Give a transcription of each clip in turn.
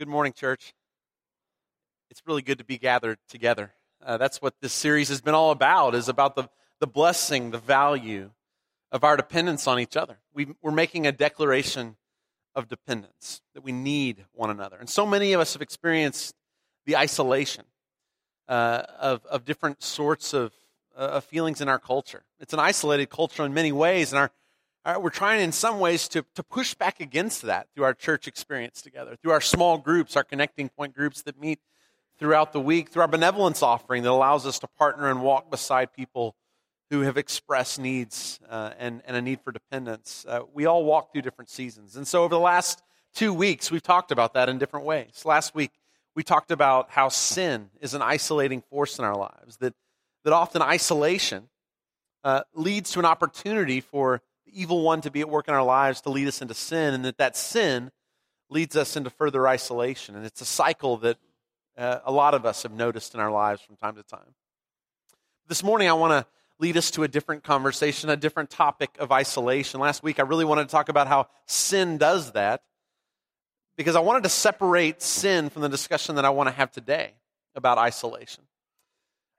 Good morning, church. It's really good to be gathered together. Uh, that's what this series has been all about, is about the, the blessing, the value of our dependence on each other. We, we're making a declaration of dependence, that we need one another. And so many of us have experienced the isolation uh, of, of different sorts of, uh, of feelings in our culture. It's an isolated culture in many ways, and our, our, we're trying in some ways to, to push back against that through our church experience together, through our small groups, our connecting point groups that meet throughout the week, through our benevolence offering that allows us to partner and walk beside people who have expressed needs uh, and, and a need for dependence. Uh, we all walk through different seasons. And so over the last two weeks, we've talked about that in different ways. Last week, we talked about how sin is an isolating force in our lives, that, that often isolation uh, leads to an opportunity for the evil one to be at work in our lives to lead us into sin, and that that sin leads us into further isolation. And it's a cycle that uh, a lot of us have noticed in our lives from time to time. This morning, I want to lead us to a different conversation, a different topic of isolation. Last week, I really wanted to talk about how sin does that because I wanted to separate sin from the discussion that I want to have today about isolation.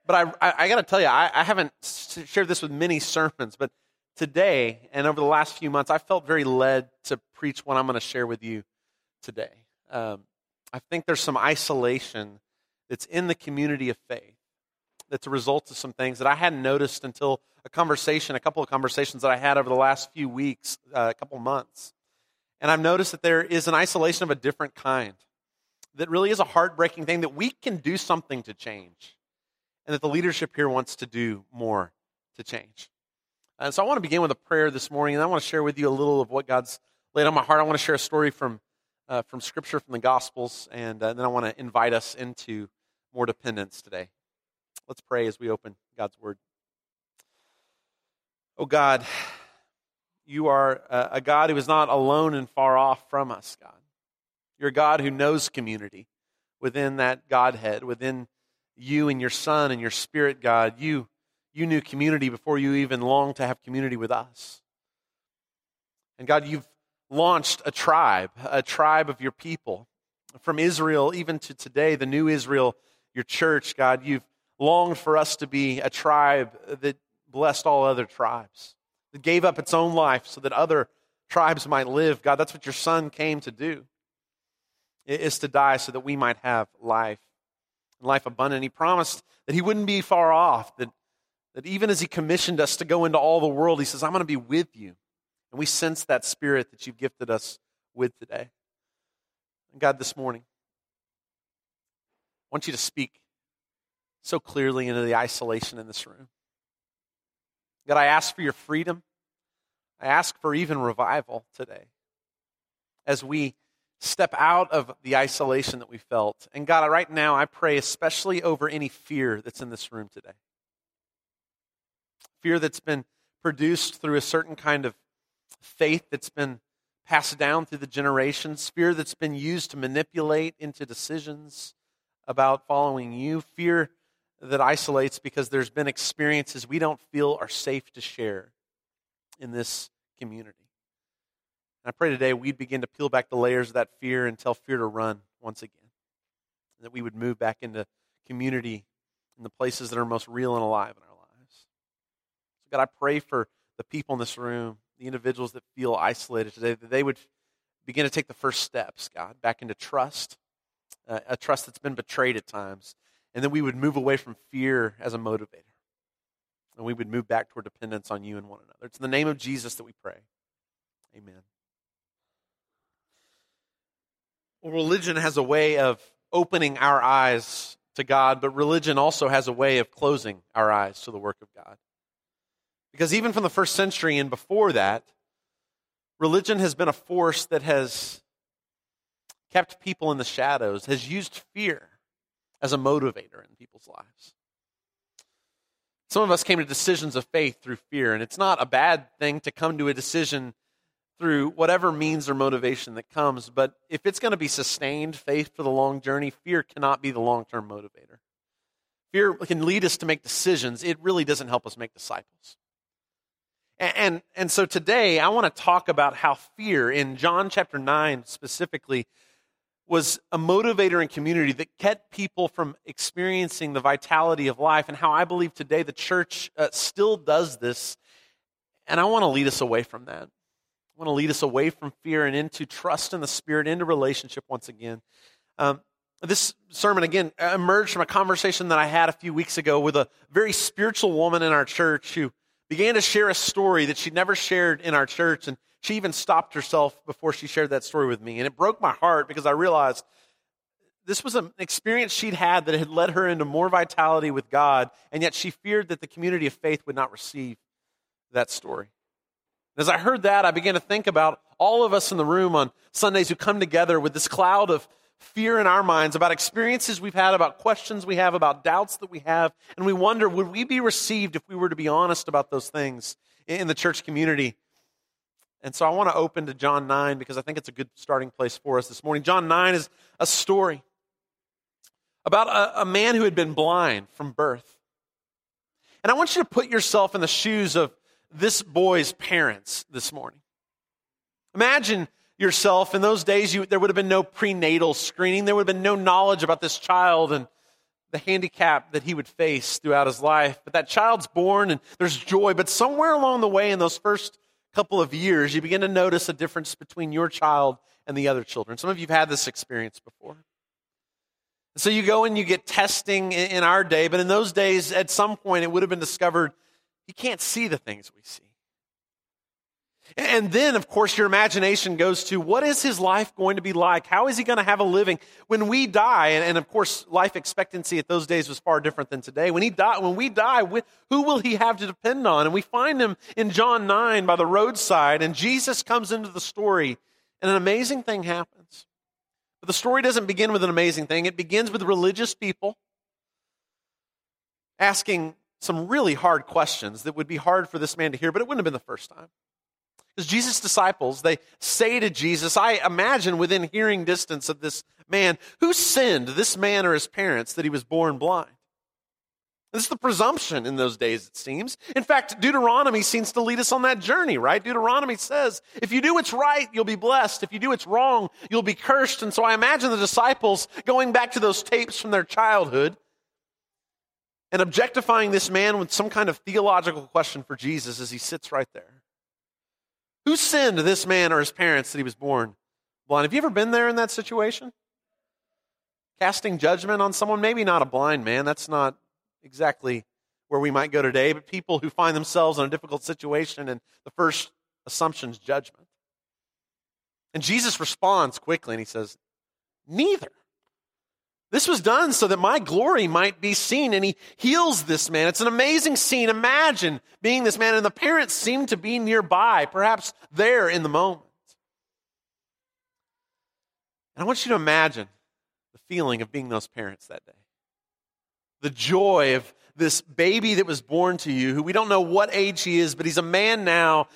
But I, I, I got to tell you, I, I haven't shared this with many sermons, but today and over the last few months, I felt very led to preach what I'm going to share with you today. Um, I think there's some isolation that's in the community of faith that's a result of some things that I hadn't noticed until a conversation, a couple of conversations that I had over the last few weeks, uh, a couple months. And I've noticed that there is an isolation of a different kind that really is a heartbreaking thing that we can do something to change, and that the leadership here wants to do more to change. And so I want to begin with a prayer this morning, and I want to share with you a little of what God's laid on my heart. I want to share a story from, uh, from Scripture, from the Gospels, and uh, then I want to invite us into more dependence today. Let's pray as we open God's Word. Oh God, you are a God who is not alone and far off from us, God. You're a God who knows community within that Godhead, within you and your Son and your Spirit, God. You, you knew community before you even longed to have community with us. And God, you've launched a tribe, a tribe of your people. From Israel even to today, the new Israel, your church, God, you've longed for us to be a tribe that blessed all other tribes, that gave up its own life so that other tribes might live. God, that's what your son came to do, is to die so that we might have life, life abundant. He promised that he wouldn't be far off, that, that even as he commissioned us to go into all the world, he says, I'm going to be with you. And we sense that spirit that you've gifted us with today. And God, this morning, I want you to speak so clearly into the isolation in this room. God, I ask for your freedom. I ask for even revival today as we step out of the isolation that we felt. And God, right now, I pray especially over any fear that's in this room today. Fear that's been produced through a certain kind of faith that's been passed down through the generations, fear that's been used to manipulate into decisions about following you, fear that isolates because there's been experiences we don't feel are safe to share in this community. And I pray today we'd begin to peel back the layers of that fear and tell fear to run once again. That we would move back into community in the places that are most real and alive in our God, I pray for the people in this room, the individuals that feel isolated today, that they would begin to take the first steps, God, back into trust, uh, a trust that's been betrayed at times and then we would move away from fear as a motivator. And we would move back toward dependence on you and one another. It's in the name of Jesus that we pray. Amen. Well, religion has a way of opening our eyes to God, but religion also has a way of closing our eyes to the work of God. Because even from the first century and before that, religion has been a force that has kept people in the shadows, has used fear as a motivator in people's lives. Some of us came to decisions of faith through fear, and it's not a bad thing to come to a decision through whatever means or motivation that comes, but if it's going to be sustained faith for the long journey, fear cannot be the long term motivator. Fear can lead us to make decisions, it really doesn't help us make disciples. And, and, and so today, I want to talk about how fear, in John chapter 9 specifically, was a motivator in community that kept people from experiencing the vitality of life, and how I believe today the church uh, still does this. And I want to lead us away from that. I want to lead us away from fear and into trust in the Spirit, into relationship once again. Um, this sermon, again, emerged from a conversation that I had a few weeks ago with a very spiritual woman in our church who began to share a story that she'd never shared in our church. And she even stopped herself before she shared that story with me. And it broke my heart because I realized this was an experience she'd had that had led her into more vitality with God, and yet she feared that the community of faith would not receive that story. As I heard that, I began to think about all of us in the room on Sundays who come together with this cloud of fear in our minds about experiences we've had, about questions we have, about doubts that we have, and we wonder would we be received if we were to be honest about those things in the church community? And so I want to open to John 9 because I think it's a good starting place for us this morning. John 9 is a story about a, a, man who had been blind from birth. And I want you to put yourself in the shoes of this boy's parents this morning. Imagine yourself in those days, you, there would have been no prenatal screening, there would have been no knowledge about this child and the handicap that he would face throughout his life. But that child's born and there's joy. But somewhere along the way in those first couple of years, you begin to notice a difference between your child and the other children. Some of you have had this experience before. So you go and you get testing in our day, but in those days, at some point, it would have been discovered you can't see the things we see. And then, of course, your imagination goes to what is his life going to be like? How is he going to have a living when we die? And, and, of course, life expectancy at those days was far different than today. When he die, when we die, who will he have to depend on? And we find him in John 9 by the roadside, and Jesus comes into the story, and an amazing thing happens. But the story doesn't begin with an amazing thing. It begins with religious people asking some really hard questions that would be hard for this man to hear, but it wouldn't have been the first time. Because Jesus' disciples, they say to Jesus, I imagine within hearing distance of this man, who sinned, this man or his parents, that he was born blind? This is the presumption in those days, it seems. In fact, Deuteronomy seems to lead us on that journey, right? Deuteronomy says, if you do what's right, you'll be blessed. If you do what's wrong, you'll be cursed. And so I imagine the disciples going back to those tapes from their childhood and objectifying this man with some kind of theological question for Jesus as he sits right there. Who sinned, this man or his parents, that he was born blind? Have you ever been there in that situation? Casting judgment on someone, maybe not a blind man, that's not exactly where we might go today, but people who find themselves in a difficult situation, and the first assumption is judgment. And Jesus responds quickly and he says, Neither. This was done so that my glory might be seen. And he heals this man. It's an amazing scene. Imagine being this man, and the parents seem to be nearby, perhaps there in the moment. And I want you to imagine the feeling of being those parents that day. The joy of this baby that was born to you, who we don't know what age he is, but he's a man now,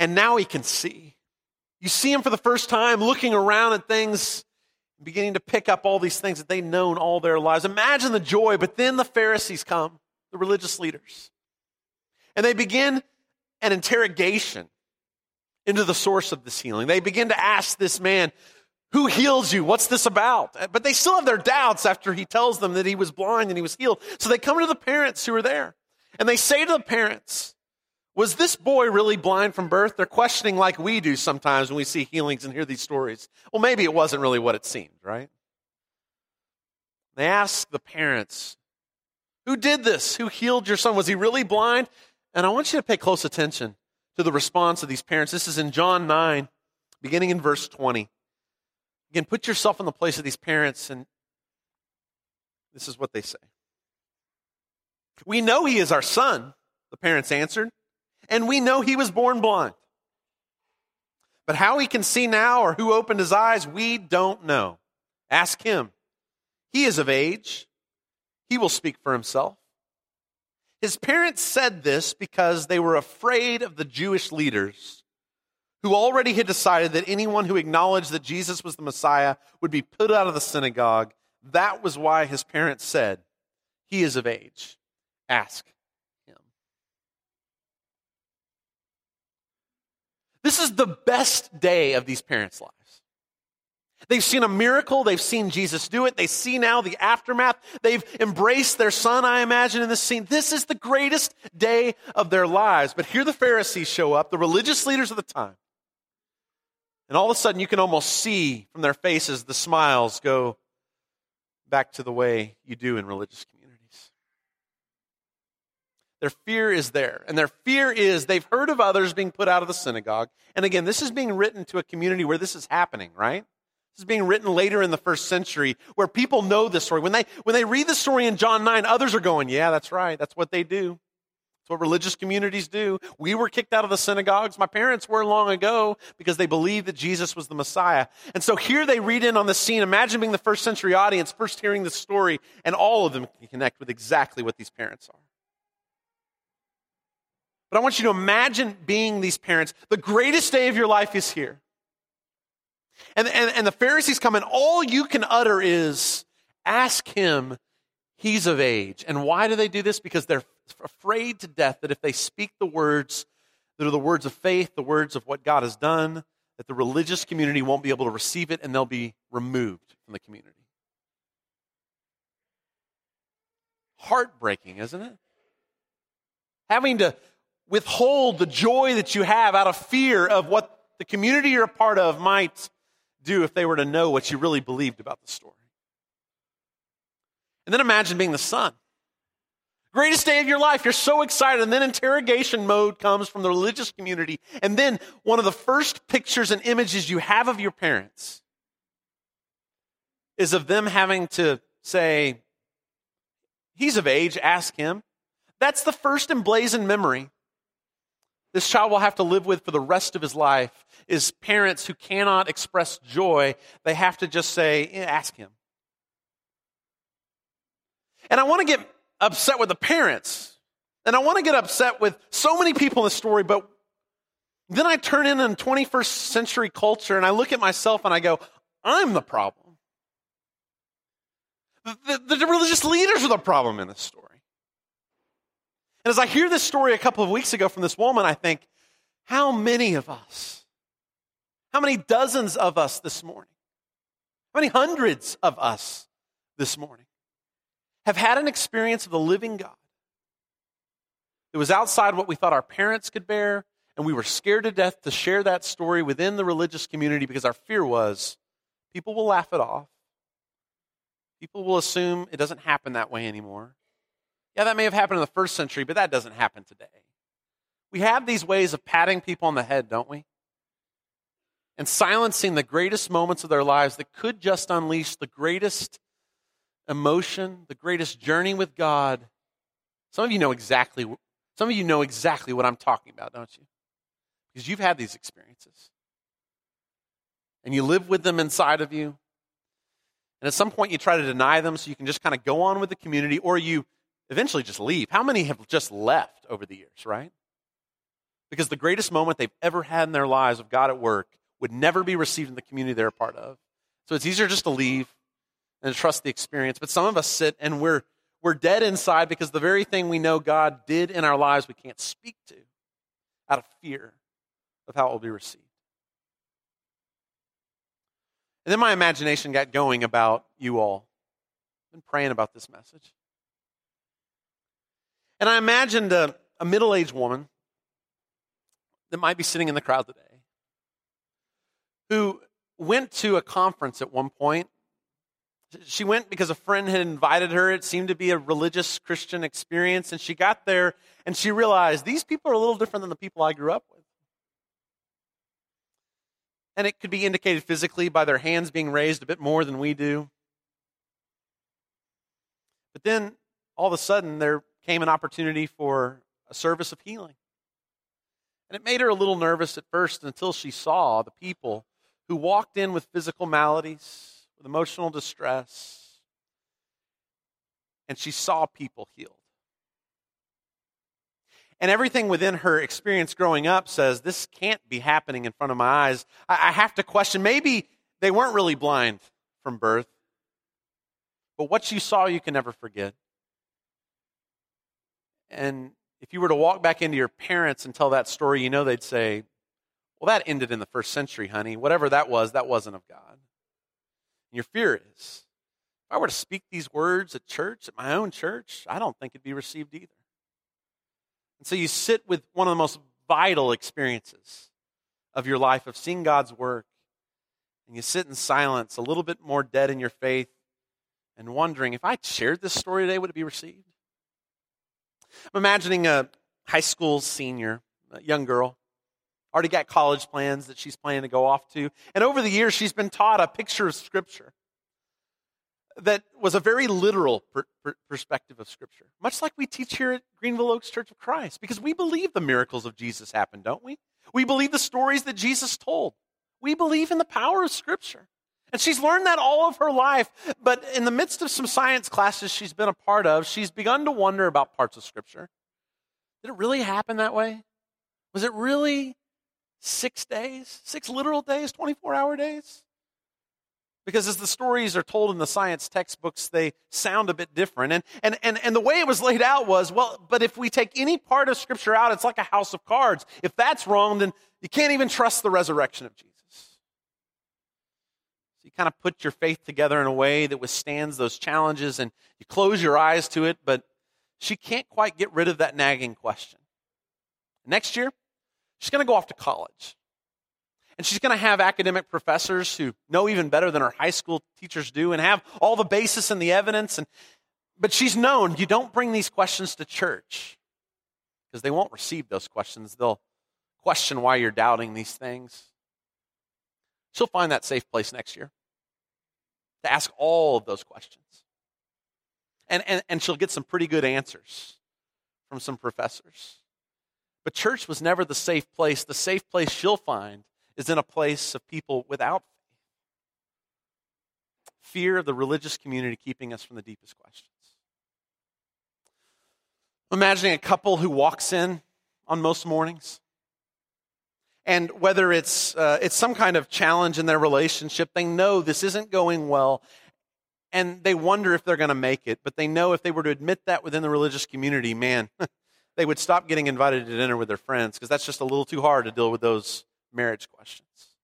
and now he can see. You see him for the first time looking around at things beginning to pick up all these things that they've known all their lives. Imagine the joy, but then the Pharisees come, the religious leaders, and they begin an interrogation into the source of this healing. They begin to ask this man, Who heals you? What's this about? But they still have their doubts after he tells them that he was blind and he was healed. So they come to the parents who are there, and they say to the parents, was this boy really blind from birth? They're questioning like we do sometimes when we see healings and hear these stories. Well, maybe it wasn't really what it seemed, right? They ask the parents, Who did this? Who healed your son? Was he really blind? And I want you to pay close attention to the response of these parents. This is in John 9, beginning in verse 20. Again, put yourself in the place of these parents, and this is what they say. We know he is our son, the parents answered and we know he was born blind. But how he can see now or who opened his eyes, we don't know. Ask him. He is of age. He will speak for himself. His parents said this because they were afraid of the Jewish leaders who already had decided that anyone who acknowledged that Jesus was the Messiah would be put out of the synagogue. That was why his parents said, He is of age. Ask This is the best day of these parents' lives. They've seen a miracle. They've seen Jesus do it. They see now the aftermath. They've embraced their son, I imagine, in this scene. This is the greatest day of their lives. But here the Pharisees show up, the religious leaders of the time. And all of a sudden, you can almost see from their faces the smiles go back to the way you do in religious communities. Their fear is there. And their fear is they've heard of others being put out of the synagogue. And again, this is being written to a community where this is happening, right? This is being written later in the first century where people know this story. When they, when they read the story in John 9, others are going, yeah, that's right. That's what they do. That's what religious communities do. We were kicked out of the synagogues. My parents were long ago because they believed that Jesus was the Messiah. And so here they read in on the scene. Imagine being the first century audience, first hearing the story, and all of them can connect with exactly what these parents are. But I want you to imagine being these parents. The greatest day of your life is here. And, and, and the Pharisees come and all you can utter is, ask him, he's of age. And why do they do this? Because they're afraid to death that if they speak the words that are the words of faith, the words of what God has done, that the religious community won't be able to receive it and they'll be removed from the community. Heartbreaking, isn't it? Having to withhold the joy that you have out of fear of what the community you're a part of might do if they were to know what you really believed about the story. And then imagine being the son. Greatest day of your life. You're so excited. And then interrogation mode comes from the religious community. And then one of the first pictures and images you have of your parents is of them having to say, He's of age, ask him. That's the first emblazoned memory this child will have to live with for the rest of his life is parents who cannot express joy. They have to just say, eh, ask him. And I want to get upset with the parents. And I want to get upset with so many people in the story, but then I turn in in 21st century culture and I look at myself and I go, I'm the problem. The, the, the religious leaders are the problem in this story. And as I hear this story a couple of weeks ago from this woman, I think, how many of us, how many dozens of us this morning, how many hundreds of us this morning have had an experience of the living God that was outside what we thought our parents could bear, and we were scared to death to share that story within the religious community because our fear was people will laugh it off. People will assume it doesn't happen that way anymore. Yeah, that may have happened in the first century, but that doesn't happen today. We have these ways of patting people on the head, don't we? And silencing the greatest moments of their lives that could just unleash the greatest emotion, the greatest journey with God. Some of you know exactly some of you know exactly what I'm talking about, don't you? Because you've had these experiences. And you live with them inside of you. And at some point you try to deny them so you can just kind of go on with the community or you eventually just leave. How many have just left over the years, right? Because the greatest moment they've ever had in their lives of God at work would never be received in the community they're a part of. So it's easier just to leave and to trust the experience. But some of us sit and we're, we're dead inside because the very thing we know God did in our lives we can't speak to out of fear of how it will be received. And then my imagination got going about you all. I've been praying about this message. And I imagined a, a middle aged woman that might be sitting in the crowd today who went to a conference at one point. She went because a friend had invited her. It seemed to be a religious Christian experience. And she got there and she realized these people are a little different than the people I grew up with. And it could be indicated physically by their hands being raised a bit more than we do. But then all of a sudden, they're came an opportunity for a service of healing. And it made her a little nervous at first until she saw the people who walked in with physical maladies, with emotional distress, and she saw people healed. And everything within her experience growing up says, this can't be happening in front of my eyes. I, have to question maybe they weren't really blind from birth, but what you saw, you can never forget. And if you were to walk back into your parents and tell that story, you know they'd say, Well, that ended in the first century, honey. Whatever that was, that wasn't of God. And your fear is if I were to speak these words at church, at my own church, I don't think it'd be received either. And so you sit with one of the most vital experiences of your life of seeing God's work, and you sit in silence, a little bit more dead in your faith, and wondering if I shared this story today, would it be received? I'm imagining a high school senior, a young girl, already got college plans that she's planning to go off to. And over the years, she's been taught a picture of Scripture that was a very literal per, per, perspective of Scripture, much like we teach here at Greenville Oaks Church of Christ, because we believe the miracles of Jesus happened, don't we? We believe the stories that Jesus told. We believe in the power of Scripture. And she's learned that all of her life. But in the midst of some science classes she's been a part of, she's begun to wonder about parts of Scripture. Did it really happen that way? Was it really six days? Six literal days? 24 hour days? Because as the stories are told in the science textbooks, they sound a bit different. And, and, and, and the way it was laid out was, well, but if we take any part of Scripture out, it's like a house of cards. If that's wrong, then you can't even trust the resurrection of Jesus. So you kind of put your faith together in a way that withstands those challenges and you close your eyes to it, but she can't quite get rid of that nagging question. Next year, she's going to go off to college. And she's going to have academic professors who know even better than her high school teachers do and have all the basis and the evidence. And, but she's known you don't bring these questions to church because they won't receive those questions. They'll question why you're doubting these things. She'll find that safe place next year to ask all of those questions. And, and, and she'll get some pretty good answers from some professors. But church was never the safe place. The safe place she'll find is in a place of people without. Fear of the religious community keeping us from the deepest questions. I'm Imagining a couple who walks in on most mornings. And whether it's, uh, it's some kind of challenge in their relationship, they know this isn't going well. And they wonder if they're going to make it. But they know if they were to admit that within the religious community, man, they would stop getting invited to dinner with their friends because that's just a little too hard to deal with those marriage questions.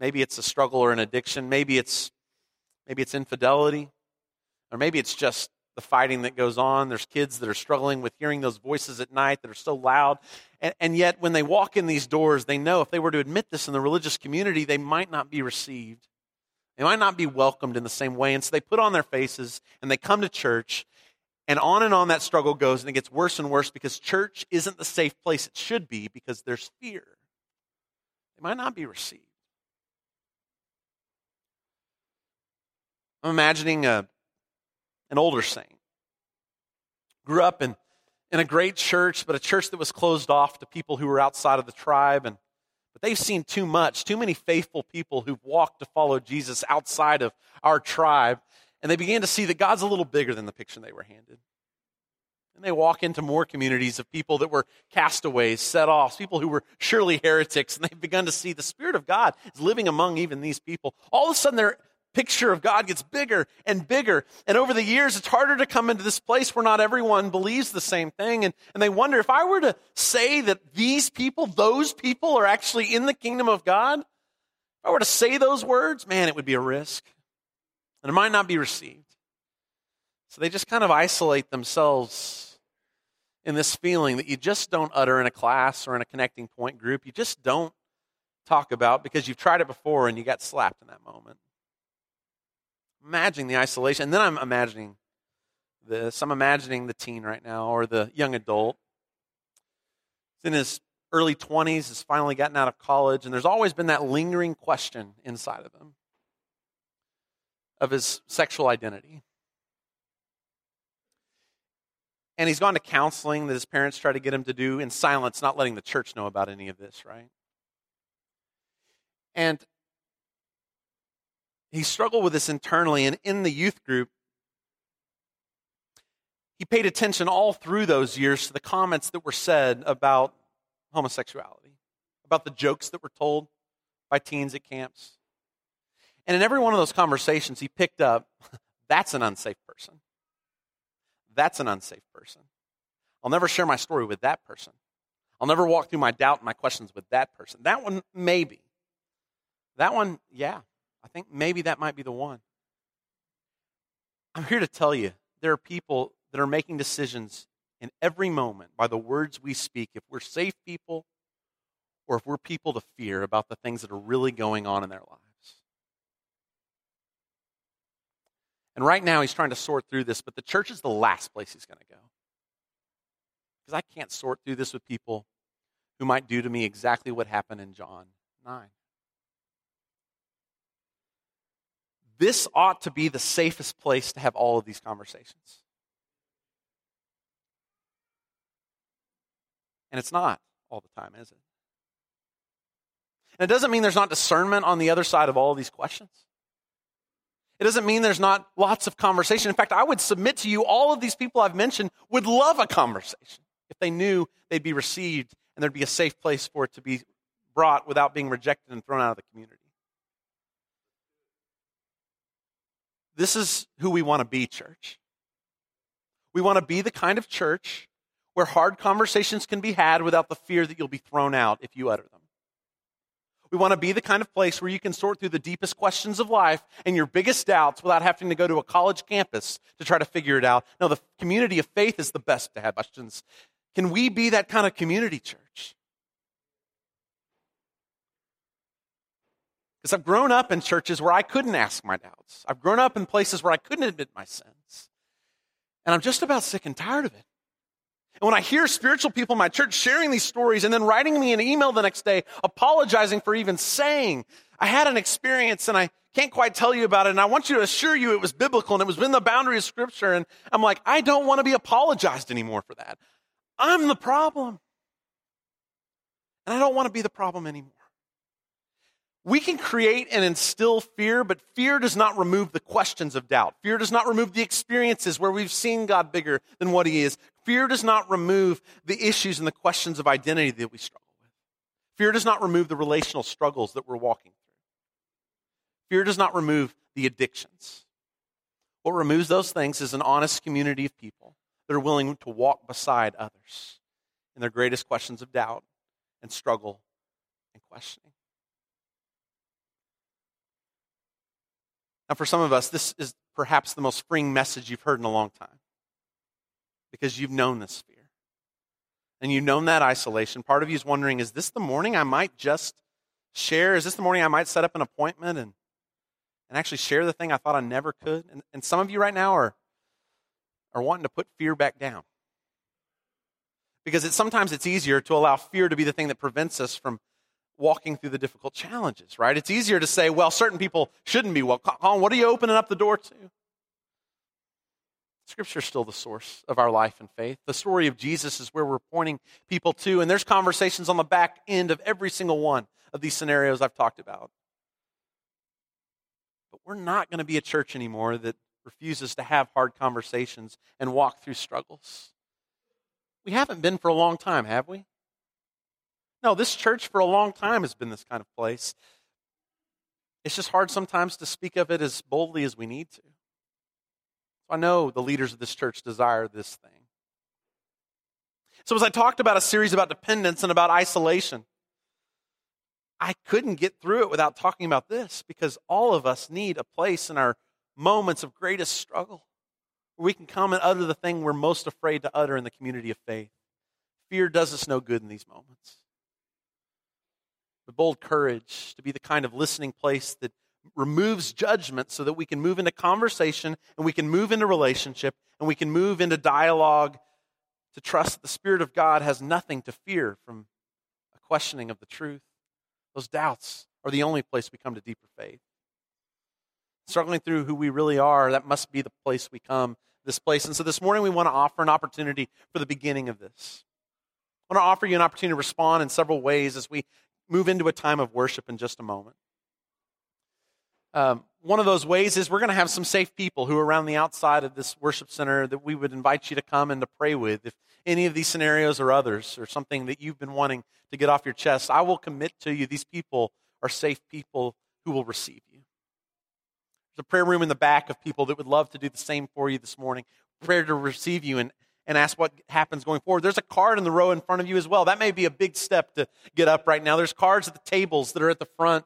Maybe it's a struggle or an addiction. Maybe it's maybe it's infidelity. Or maybe it's just the fighting that goes on. There's kids that are struggling with hearing those voices at night that are so loud. And, and yet, when they walk in these doors, they know if they were to admit this in the religious community, they might not be received. They might not be welcomed in the same way. And so they put on their faces and they come to church. And on and on that struggle goes. And it gets worse and worse because church isn't the safe place it should be because there's fear. They might not be received. I'm imagining a, an older saint. Grew up in, in a great church, but a church that was closed off to people who were outside of the tribe. And, but they've seen too much, too many faithful people who've walked to follow Jesus outside of our tribe. And they began to see that God's a little bigger than the picture they were handed. And they walk into more communities of people that were castaways, set off, people who were surely heretics, and they've begun to see the Spirit of God is living among even these people. All of a sudden, their picture of God gets bigger and bigger. And over the years, it's harder to come into this place where not everyone believes the same thing. And, and they wonder if I were to say that these people, those people, are actually in the kingdom of God, if I were to say those words, man, it would be a risk. And it might not be received. So they just kind of isolate themselves in this feeling that you just don't utter in a class or in a connecting point group. You just don't talk about because you've tried it before and you got slapped in that moment. Imagining the isolation. And then I'm imagining this. I'm imagining the teen right now or the young adult. He's in his early 20s, has finally gotten out of college, and there's always been that lingering question inside of him of his sexual identity. And he's gone to counseling that his parents try to get him to do in silence, not letting the church know about any of this, right? And he struggled with this internally. And in the youth group, he paid attention all through those years to the comments that were said about homosexuality, about the jokes that were told by teens at camps. And in every one of those conversations, he picked up that's an unsafe person. That's an unsafe person. I'll never share my story with that person. I'll never walk through my doubt and my questions with that person. That one, maybe. That one, yeah. I think maybe that might be the one. I'm here to tell you there are people that are making decisions in every moment by the words we speak if we're safe people or if we're people to fear about the things that are really going on in their lives. And right now, he's trying to sort through this, but the church is the last place he's going to go. Because I can't sort through this with people who might do to me exactly what happened in John 9. This ought to be the safest place to have all of these conversations. And it's not all the time, is it? And it doesn't mean there's not discernment on the other side of all of these questions. It doesn't mean there's not lots of conversation. In fact, I would submit to you all of these people I've mentioned would love a conversation if they knew they'd be received and there'd be a safe place for it to be brought without being rejected and thrown out of the community. This is who we want to be, church. We want to be the kind of church where hard conversations can be had without the fear that you'll be thrown out if you utter them. We want to be the kind of place where you can sort through the deepest questions of life and your biggest doubts without having to go to a college campus to try to figure it out. No, the community of faith is the best to have questions. Can we be that kind of community church? Because I've grown up in churches where I couldn't ask my doubts. I've grown up in places where I couldn't admit my sins. And I'm just about sick and tired of it. And when I hear spiritual people in my church sharing these stories and then writing me an email the next day apologizing for even saying, I had an experience and I can't quite tell you about it, and I want you to assure you it was biblical and it was within the boundary of Scripture. And I'm like, I don't want to be apologized anymore for that. I'm the problem. And I don't want to be the problem anymore. We can create and instill fear, but fear does not remove the questions of doubt. Fear does not remove the experiences where we've seen God bigger than what He is. Fear does not remove the issues and the questions of identity that we struggle with. Fear does not remove the relational struggles that we're walking through. Fear does not remove the addictions. What removes those things is an honest community of people that are willing to walk beside others in their greatest questions of doubt and struggle and questioning. Now, for some of us, this is perhaps the most freeing message you've heard in a long time because you've known this fear. And you've known that isolation. Part of you is wondering is this the morning I might just share? Is this the morning I might set up an appointment and, and actually share the thing I thought I never could? And, and some of you right now are, are wanting to put fear back down. Because it's, sometimes it's easier to allow fear to be the thing that prevents us from walking through the difficult challenges, right? It's easier to say, well, certain people shouldn't be. Well, Colin, what are you opening up the door to? Scripture is still the source of our life and faith. The story of Jesus is where we're pointing people to, and there's conversations on the back end of every single one of these scenarios I've talked about. But we're not going to be a church anymore that refuses to have hard conversations and walk through struggles. We haven't been for a long time, have we? No, this church for a long time has been this kind of place. It's just hard sometimes to speak of it as boldly as we need to. So I know the leaders of this church desire this thing. So, as I talked about a series about dependence and about isolation, I couldn't get through it without talking about this because all of us need a place in our moments of greatest struggle where we can come and utter the thing we're most afraid to utter in the community of faith. Fear does us no good in these moments the bold courage to be the kind of listening place that removes judgment so that we can move into conversation and we can move into relationship and we can move into dialogue to trust that the Spirit of God has nothing to fear from a questioning of the truth. Those doubts are the only place we come to deeper faith. Struggling through who we really are, that must be the place we come, this place. And so this morning we want to offer an opportunity for the beginning of this. I want to offer you an opportunity to respond in several ways as we move into a time of worship in just a moment. Um, one of those ways is we're going to have some safe people who are around the outside of this worship center that we would invite you to come and to pray with. If any of these scenarios or others or something that you've been wanting to get off your chest, I will commit to you these people are safe people who will receive you. There's a prayer room in the back of people that would love to do the same for you this morning, prayer to receive you and and ask what happens going forward. There's a card in the row in front of you as well. That may be a big step to get up right now. There's cards at the tables that are at the front.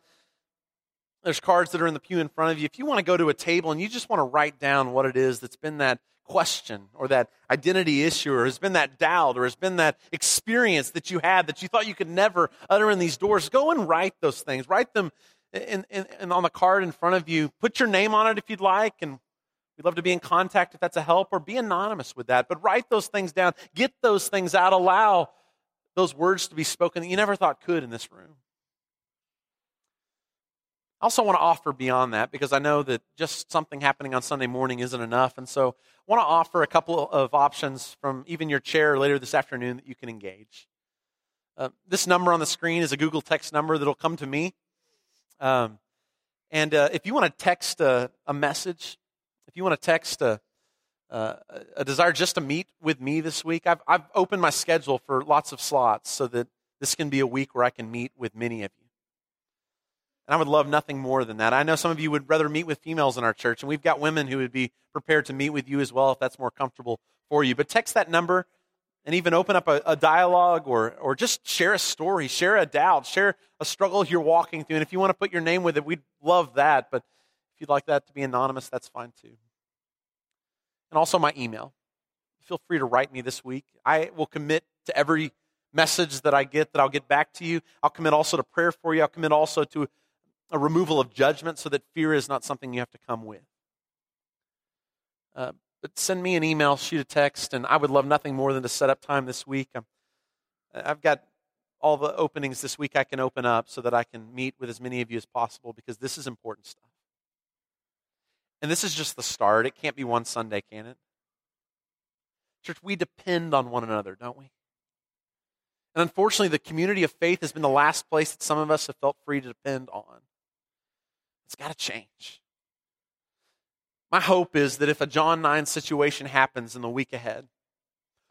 There's cards that are in the pew in front of you. If you want to go to a table and you just want to write down what it is that's been that question or that identity issue or has been that doubt or has been that experience that you had that you thought you could never utter in these doors, go and write those things. Write them in, in, in on the card in front of you. Put your name on it if you'd like, and we'd love to be in contact if that's a help, or be anonymous with that. But write those things down. Get those things out. Allow those words to be spoken that you never thought could in this room. I also want to offer beyond that because I know that just something happening on Sunday morning isn't enough. And so I want to offer a couple of options from even your chair later this afternoon that you can engage. Uh, this number on the screen is a Google text number that'll come to me. Um, and uh, if you want to text a, a, message, if you want to text a, a, desire just to meet with me this week, I've, I've opened my schedule for lots of slots so that this can be a week where I can meet with many of you. And I would love nothing more than that. I know some of you would rather meet with females in our church, and we've got women who would be prepared to meet with you as well if that's more comfortable for you. But text that number and even open up a, a, dialogue or, or just share a story, share a doubt, share a struggle you're walking through. And if you want to put your name with it, we'd love that. But you'd like that to be anonymous, that's fine too. And also my email. Feel free to write me this week. I will commit to every message that I get that I'll get back to you. I'll commit also to prayer for you. I'll commit also to a removal of judgment so that fear is not something you have to come with. Uh, but send me an email, shoot a text, and I would love nothing more than to set up time this week. i have got all the openings this week I can open up so that I can meet with as many of you as possible because this is important stuff. And this is just the start. It can't be one Sunday, can it? Church, we depend on one another, don't we? And unfortunately, the community of faith has been the last place that some of us have felt free to depend on. It's got to change. My hope is that if a John 9 situation happens in the week ahead,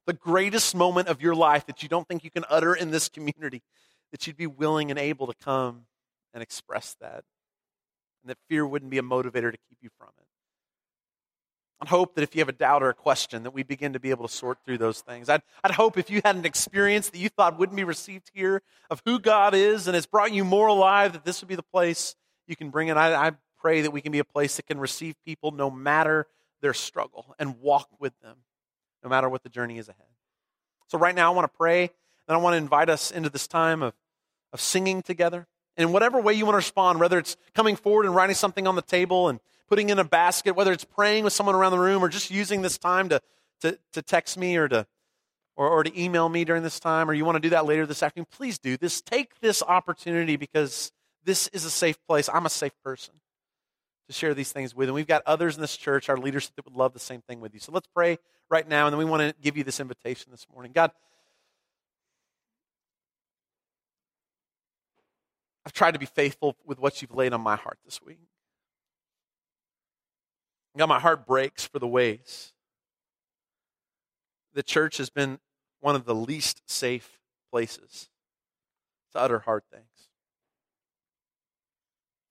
the greatest moment of your life that you don't think you can utter in this community, that you'd be willing and able to come and express that. And that fear wouldn't be a motivator to keep you from it. I'd hope that if you have a doubt or a question, that we begin to be able to sort through those things. I'd, I'd hope if you had an experience that you thought wouldn't be received here of who God is and has brought you more alive, that this would be the place you can bring it. I, I pray that we can be a place that can receive people no matter their struggle and walk with them, no matter what the journey is ahead. So, right now, I want to pray, and I want to invite us into this time of, of singing together. And in whatever way you want to respond, whether it's coming forward and writing something on the table and putting in a basket, whether it's praying with someone around the room or just using this time to, to, to text me or to, or, or to email me during this time, or you want to do that later this afternoon, please do this. Take this opportunity because this is a safe place. I'm a safe person to share these things with. And we've got others in this church, our leaders, that would love the same thing with you. So let's pray right now, and then we want to give you this invitation this morning. God, I've tried to be faithful with what you've laid on my heart this week. God, my heart breaks for the ways the church has been one of the least safe places to utter hard things.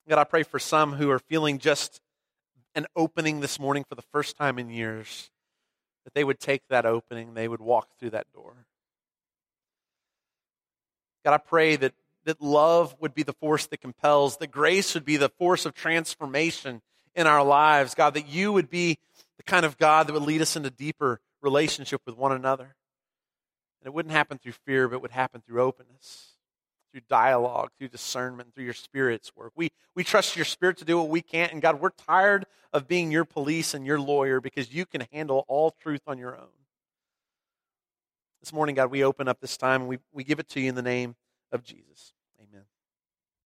God, I pray for some who are feeling just an opening this morning for the first time in years, that they would take that opening, they would walk through that door. God, I pray that, that love would be the force that compels, that grace would be the force of transformation in our lives. God, that you would be the kind of God that would lead us into deeper relationship with one another. And it wouldn't happen through fear, but it would happen through openness through dialogue, through discernment, through your Spirit's work. We, we trust your Spirit to do what we can't. And God, we're tired of being your police and your lawyer because you can handle all truth on your own. This morning, God, we open up this time and we, we give it to you in the name of Jesus.